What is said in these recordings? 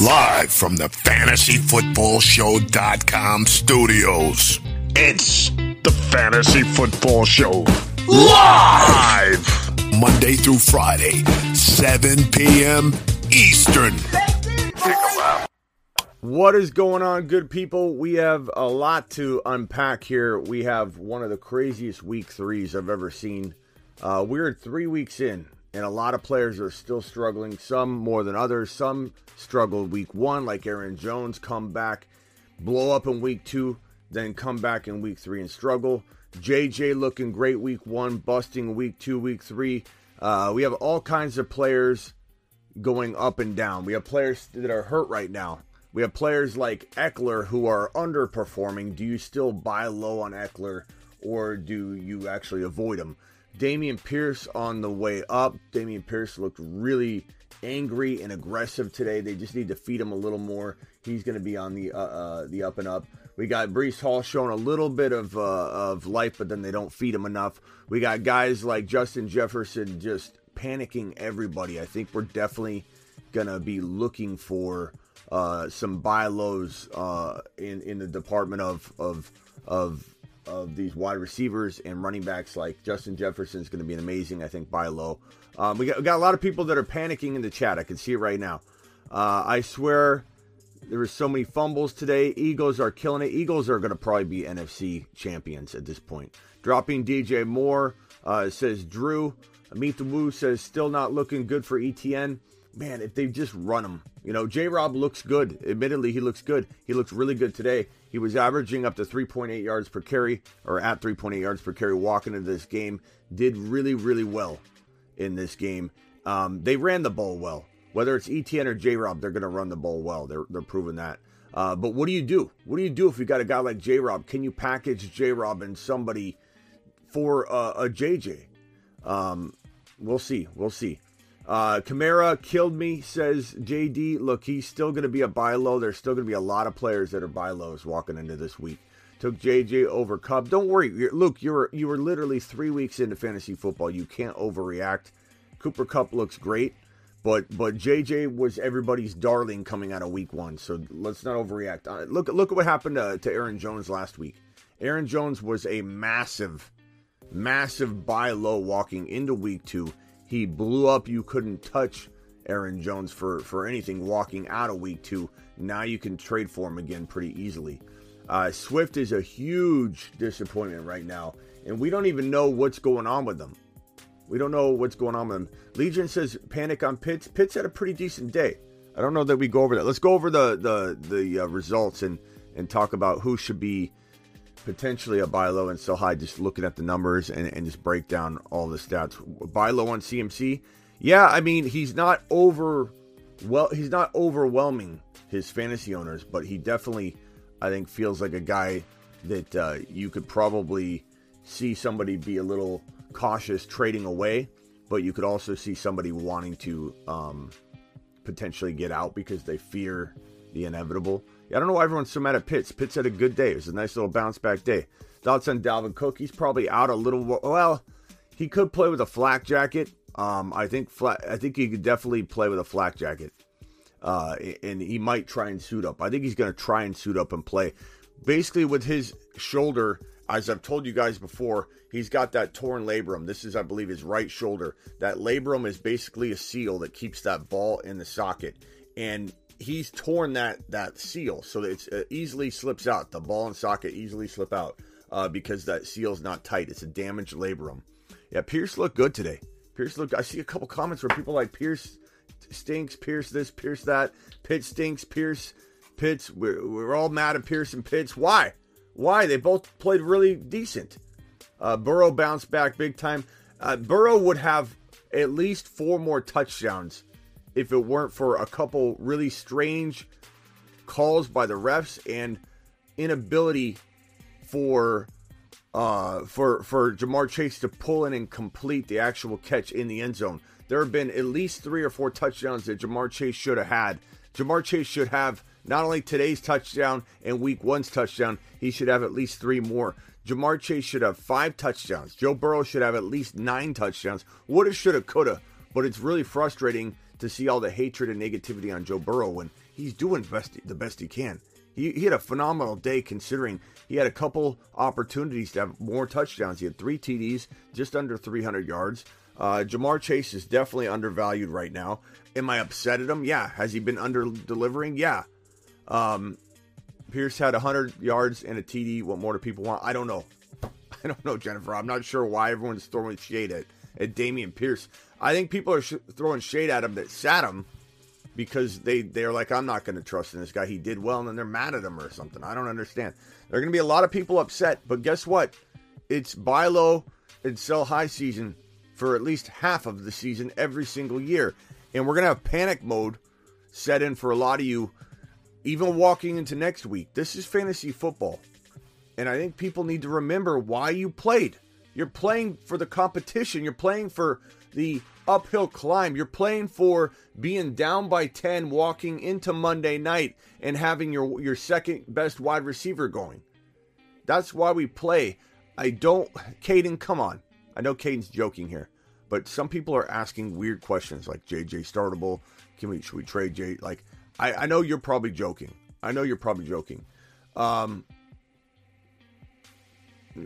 Live from the fantasyfootballshow.com studios. It's the Fantasy Football Show. Live! Monday through Friday, 7 p.m. Eastern. What is going on, good people? We have a lot to unpack here. We have one of the craziest week threes I've ever seen. Uh, we're three weeks in, and a lot of players are still struggling, some more than others. Some struggled week one, like Aaron Jones, come back, blow up in week two, then come back in week three and struggle. JJ looking great week one, busting week two, week three. Uh, we have all kinds of players going up and down. We have players that are hurt right now. We have players like Ekeler who are underperforming. Do you still buy low on Ekeler or do you actually avoid him? Dameon Pierce on the way up. Dameon Pierce looked really angry and aggressive today. They just need to feed him a little more. He's going to be on the uh, uh, the up and up. We got Breece Hall showing a little bit of uh, of life, but then they don't feed him enough. We got guys like Justin Jefferson just panicking everybody. I think we're definitely going to be looking for uh, some buy lows uh, in in the department of of of of these wide receivers and running backs like Justin Jefferson is going to be an amazing, I think, buy low. Um, we, got, we, got, a lot of people that are panicking in the chat. I can see it right now. Uh, I swear there were so many fumbles today. Eagles are killing it. Eagles are going to probably be NFC champions at this point. Dropping DJ Moore uh, says Drew. Woo says still not looking good for ETN. Man, if they just run him, you know, J Rob looks good. Admittedly, he looks good. He looks really good today. He was averaging up to 3.8 yards per carry, or at 3.8 yards per carry walking into this game. Did really, really well in this game. Um, they ran the ball well. Whether it's ETN or J Rob, they're going to run the ball well. They're, they're proving that. Uh, but what do you do? What do you do if you got a guy like J Rob? Can you package J Rob and somebody for uh, a JJ? Um, we'll see. We'll see. Uh, Kamara killed me, says JD. Look, he's still going to be a buy low. There's still going to be a lot of players that are buy lows walking into this week. Took JJ over Kupp. Don't worry, you're, Luke. You're you were literally three weeks into fantasy football. You can't overreact. Cooper Kupp looks great, but but JJ was everybody's darling coming out of week one. So let's not overreact. Uh, look look at what happened to, to Aaron Jones last week. Aaron Jones was a massive, massive buy low walking into week two he blew up. You couldn't touch Aaron Jones for, for anything walking out of week two. Now you can trade for him again pretty easily. Uh, Swift is a huge disappointment right now, and we don't even know what's going on with them. We don't know what's going on with them. Legion says panic on Pitts. Pitts had a pretty decent day. I don't know that we go over that. Let's go over the the the uh, results and and talk about who should be potentially a buy low and sell high, just looking at the numbers and, and just break down all the stats. Buy low on CMC, yeah, I mean he's not over well, he's not overwhelming his fantasy owners, but he definitely, I think, feels like a guy that uh, you could probably see somebody be a little cautious trading away, but you could also see somebody wanting to um, potentially get out because they fear the inevitable. Yeah, I don't know why everyone's so mad at Pitts. Pitts had a good day. It was a nice little bounce back day. Thoughts on Dalvin Cook? He's probably out a little. Well, he could play with a flak jacket. Um, I think flat. I think he could definitely play with a flak jacket. Uh, and he might try and suit up. I think he's going to try and suit up and play. Basically, with his shoulder, as I've told you guys before, he's got that torn labrum. This is, I believe, his right shoulder. That labrum is basically a seal that keeps that ball in the socket. And he's torn that that seal, so it uh, easily slips out. The ball and socket easily slip out uh, because that seal's not tight. It's a damaged labrum. Yeah, Pierce looked good today. Pierce looked. I see a couple comments where people like Pierce stinks, Pierce this, Pierce that, Pitts stinks, Pierce, Pitts. We're, we're all mad at Pierce and Pitts. Why? Why? They both played really decent. Uh, Burrow bounced back big time. Uh, Burrow would have at least four more touchdowns if it weren't for a couple really strange calls by the refs and inability for uh, for for Ja'Marr Chase to pull in and complete the actual catch in the end zone. There have been at least three or four touchdowns that Ja'Marr Chase should have had. Ja'Marr Chase should have not only today's touchdown and week one's touchdown, he should have at least three more. Ja'Marr Chase should have five touchdowns. Joe Burrow should have at least nine touchdowns. Woulda, shoulda, coulda. But it's really frustrating to see all the hatred and negativity on Joe Burrow when he's doing best the best he can. He, he had a phenomenal day considering he had a couple opportunities to have more touchdowns. He had three TDs, just under 300 yards. Uh, Ja'Marr Chase is definitely undervalued right now. Am I upset at him? Yeah. Has he been under delivering? Yeah. Um, Pierce had 100 yards and a TD. What more do people want? I don't know. I don't know, Jennifer. I'm not sure why everyone's throwing shade at, at Dameon Pierce. I think people are sh- throwing shade at him that sat him because they they're like, I'm not going to trust in this guy. He did well, and then they're mad at him or something. I don't understand. There are going to be a lot of people upset, but guess what? It's buy low and sell high season for at least half of the season every single year, and we're going to have panic mode set in for a lot of you, even walking into next week. This is fantasy football, and I think people need to remember why you played. You're playing for the competition. You're playing for the uphill climb. You're playing for being down by 10 walking into Monday night and having your your second best wide receiver going. That's why we play. I don't Caden, come on. I know Caden's joking here, but some people are asking weird questions like JJ startable. Can we should we trade J like I, I know you're probably joking. I know you're probably joking. Um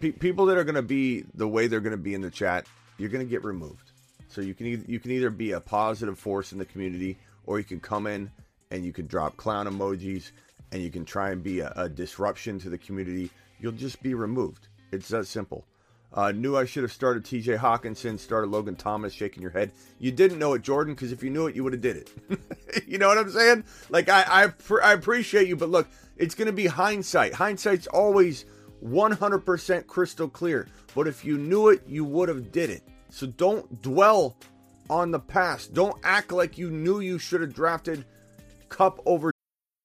pe- people that are going to be the way they're going to be in the chat, you're going to get removed. So you can either, you can either be a positive force in the community, or you can come in and you can drop clown emojis, and you can try and be a, a disruption to the community. You'll just be removed. It's that simple. Uh, knew I should have started T.J. Hockenson, started Logan Thomas, shaking your head. You didn't know it, Jordan, because if you knew it, you would have did it. you know what I'm saying? Like I, I, I appreciate you, but look, it's going to be hindsight. Hindsight's always 100% crystal clear. But if you knew it, you would have did it. So don't dwell on the past. Don't act like you knew you should have drafted Kupp over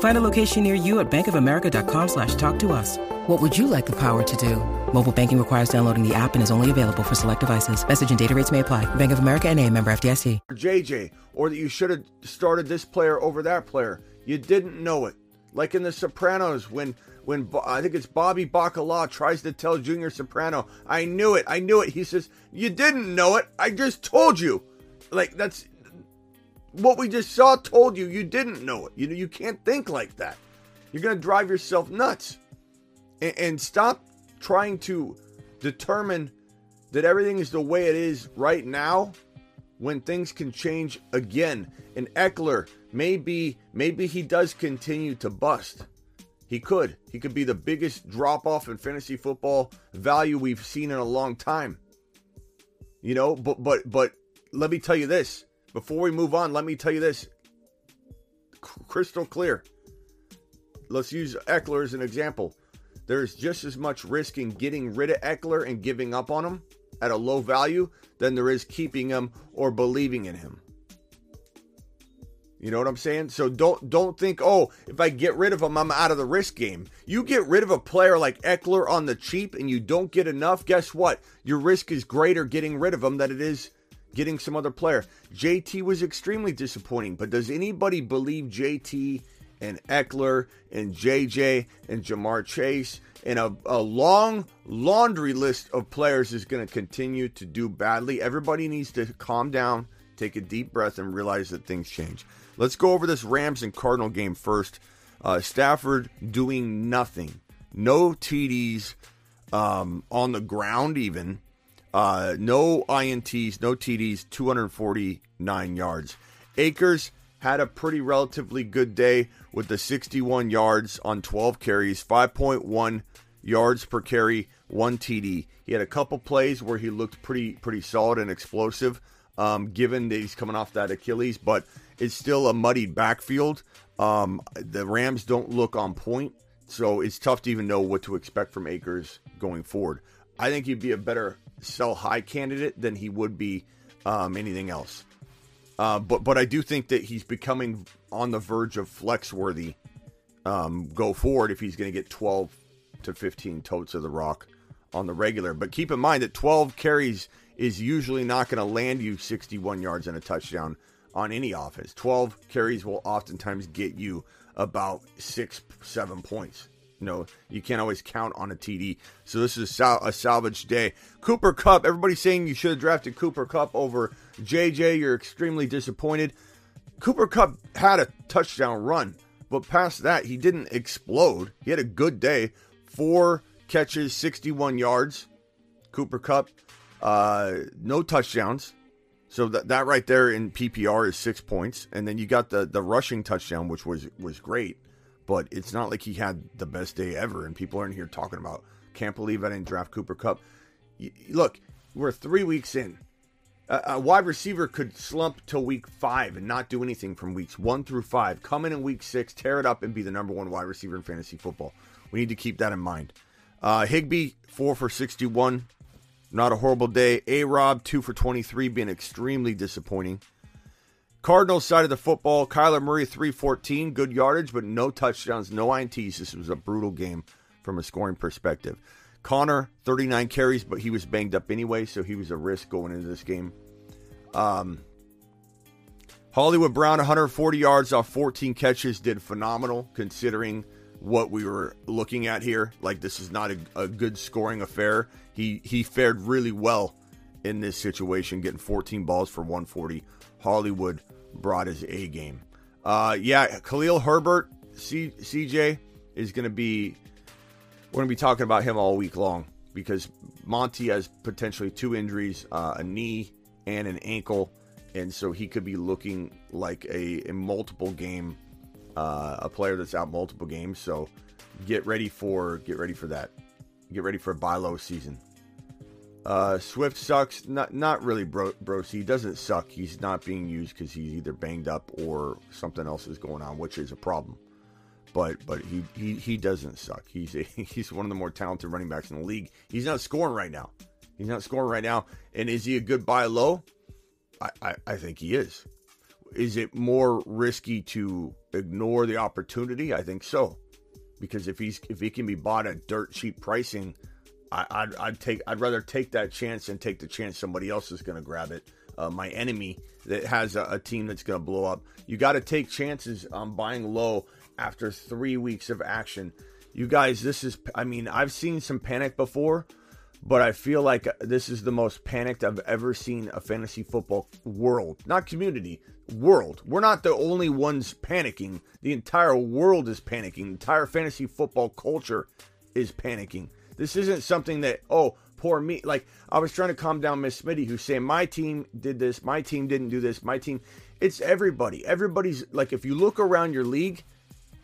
Find a location near you at bankofamerica.com slash talk to us. What would you like the power to do? Mobile banking requires downloading the app and is only available for select devices. Message and data rates may apply. Bank of America and a member FDIC. JJ, or that you should have started this player over that player. You didn't know it. Like in The Sopranos, when when Bo- I think it's Bobby Bacala tries to tell Junior Soprano, "I knew it, I knew it." He says, "You didn't know it. I just told you." Like that's what we just saw. Told you you didn't know it. You know you can't think like that. You're gonna drive yourself nuts, and, and stop trying to determine that everything is the way it is right now when things can change again. And Ekeler, maybe maybe he does continue to bust. He could. He could be the biggest drop off in fantasy football value we've seen in a long time. You know, but but but let me tell you this. Before we move on, let me tell you this. Crystal clear. Let's use Ekeler as an example. There's just as much risk in getting rid of Ekeler and giving up on him at a low value than there is keeping him or believing in him. You know what I'm saying? So don't don't think, oh, if I get rid of him, I'm out of the risk game. You get rid of a player like Ekeler on the cheap and you don't get enough, guess what? Your risk is greater getting rid of him than it is getting some other player. JT was extremely disappointing, but does anybody believe JT and Ekeler and JJ and Ja'Marr Chase and a, a long laundry list of players is going to continue to do badly? Everybody needs to calm down, take a deep breath, and realize that things change. Let's go over this Rams and Cardinal game first. Uh, Stafford doing nothing, no TDs um, on the ground, even uh, no ints, no TDs, 249 yards. Akers had a pretty relatively good day with the 61 yards on 12 carries, 5.1 yards per carry, one TD. He had a couple plays where he looked pretty pretty solid and explosive. um, given that he's coming off that Achilles, but it's still a muddied backfield. Um, the Rams don't look on point, so it's tough to even know what to expect from Akers going forward. I think he'd be a better sell high candidate than he would be um, anything else. Uh, but but I do think that he's becoming on the verge of flex worthy um, go forward if he's going to get 12 to 15 totes of the rock on the regular. But keep in mind that 12 carries is usually not going to land you 61 yards and a touchdown on any offense. 12 carries will oftentimes get you about six, seven points. You know, you can't always count on a TD. So this is a salvage day. Cooper Kupp. everybody's saying you should have drafted Cooper Kupp over JJ. You're extremely disappointed. Cooper Kupp had a touchdown run, but past that, he didn't explode. He had a good day. Four catches, 61 yards. Cooper Kupp, uh, no touchdowns. So that, that right there in PPR is six points, and then you got the the rushing touchdown, which was was great, but it's not like he had the best day ever. And people aren't here talking about can't believe I didn't draft Cooper Kupp. look, we're three weeks in. A, a wide receiver could slump till week five and not do anything from weeks one through five. Come in in week six, tear it up, and be the number one wide receiver in fantasy football. We need to keep that in mind. Uh, Higbee four for sixty one not a horrible day. A Rob, 2 for 23, being extremely disappointing. Cardinals side of the football, Kyler Murray, 314, good yardage, but no touchdowns, no INTs. This was a brutal game from a scoring perspective. Conner 39 carries, but he was banged up anyway, so he was a risk going into this game. Um, Hollywood Brown, 140 yards off 14 catches, did phenomenal considering what we were looking at here. Like this is not a, a good scoring affair. He he fared really well in this situation, getting 14 balls for 140. Hollywood brought his A game. Uh, yeah, Khalil Herbert, C, CJ is going to be. We're going to be talking about him all week long because Monty has potentially two injuries, uh, a knee and an ankle, and so he could be looking like a, a multiple game uh, a player that's out multiple games. So get ready for get ready for that. Get ready for a buy low season. Uh, Swift sucks. Not not really, bro. Bro, he doesn't suck. He's not being used because he's either banged up or something else is going on, which is a problem. But but he he, he doesn't suck. He's a, he's one of the more talented running backs in the league. He's not scoring right now. He's not scoring right now. And is he a good buy low? I, I, I think he is. Is it more risky to ignore the opportunity? I think so, because if he's if he can be bought at dirt cheap pricing, I, would I'd take I'd rather take that chance and take the chance somebody else is going to grab it. Uh, my enemy that has a, a team that's going to blow up. You got to take chances on buying low after three weeks of action. You guys, this is I mean I've seen some panic before but I feel like this is the most panicked I've ever seen a fantasy football world, not community, world. We're not the only ones panicking. The entire world is panicking. The entire fantasy football culture is panicking. This isn't something that, oh, poor me. Like, I was trying to calm down Miss Smitty, who's saying, my team did this, my team didn't do this, my team. It's everybody. Everybody's, like, if you look around your league,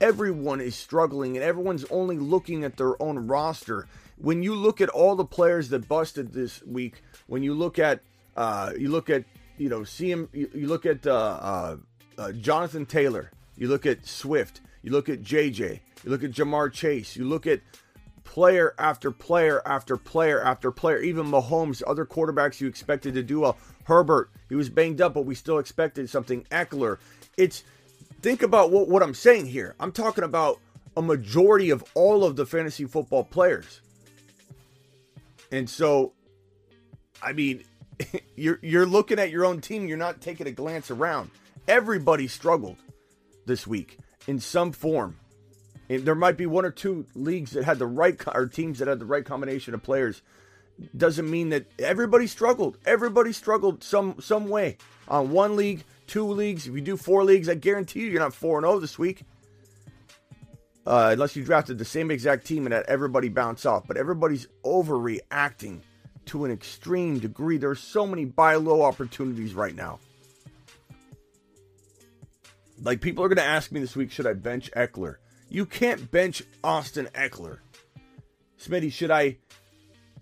everyone is struggling and everyone's only looking at their own roster when you look at all the players that busted this week, when you look at uh, you look at you know see him, you, you look at uh, uh, uh Jonathan Taylor, you look at Swift, you look at JJ, you look at Ja'Marr Chase, you look at player after player after player after player, even Mahomes, other quarterbacks you expected to do well. Herbert, he was banged up, but we still expected something. Ekeler, it's think about what, what I'm saying here. I'm talking about a majority of all of the fantasy football players. And so, I mean, you're you're looking at your own team. You're not taking a glance around. Everybody struggled this week in some form. There might be one or two leagues that had the right or teams that had the right combination of players. Doesn't mean that everybody struggled. Everybody struggled some some way on one league, two leagues. If you do four leagues, I guarantee you, you're not four and zero oh this week uh, unless you drafted the same exact team and had everybody bounce off. But everybody's overreacting to an extreme degree. There's so many buy low opportunities right now. Like people are going to ask me this week, should I bench Ekeler? You can't bench Austin Ekeler. Smitty, should I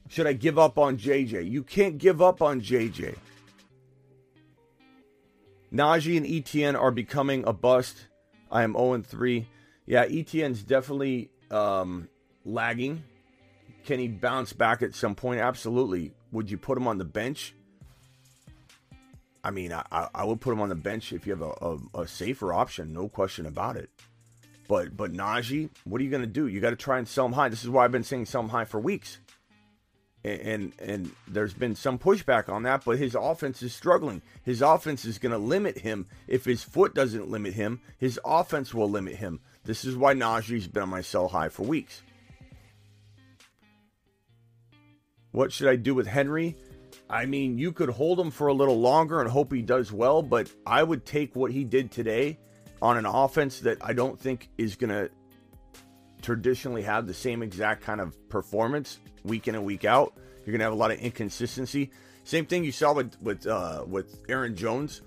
should I give up on JJ? You can't give up on JJ. Najee and ETN are becoming a bust. I am 0 3. Yeah, ETN's definitely um, lagging. Can he bounce back at some point? Absolutely. Would you put him on the bench? I mean, I, I would put him on the bench if you have a, a, a safer option, no question about it. But but Najee, what are you going to do? You got to try and sell him high. This is why I've been saying sell him high for weeks. And, and and there's been some pushback on that, but his offense is struggling. His offense is going to limit him. If his foot doesn't limit him, his offense will limit him. This is why Najee's been on my sell high for weeks. What should I do with Henry? I mean, you could hold him for a little longer and hope he does well, but I would take what he did today on an offense that I don't think is going to traditionally have the same exact kind of performance week in and week out. You're going to have a lot of inconsistency. Same thing you saw with with uh, with Aaron Jones.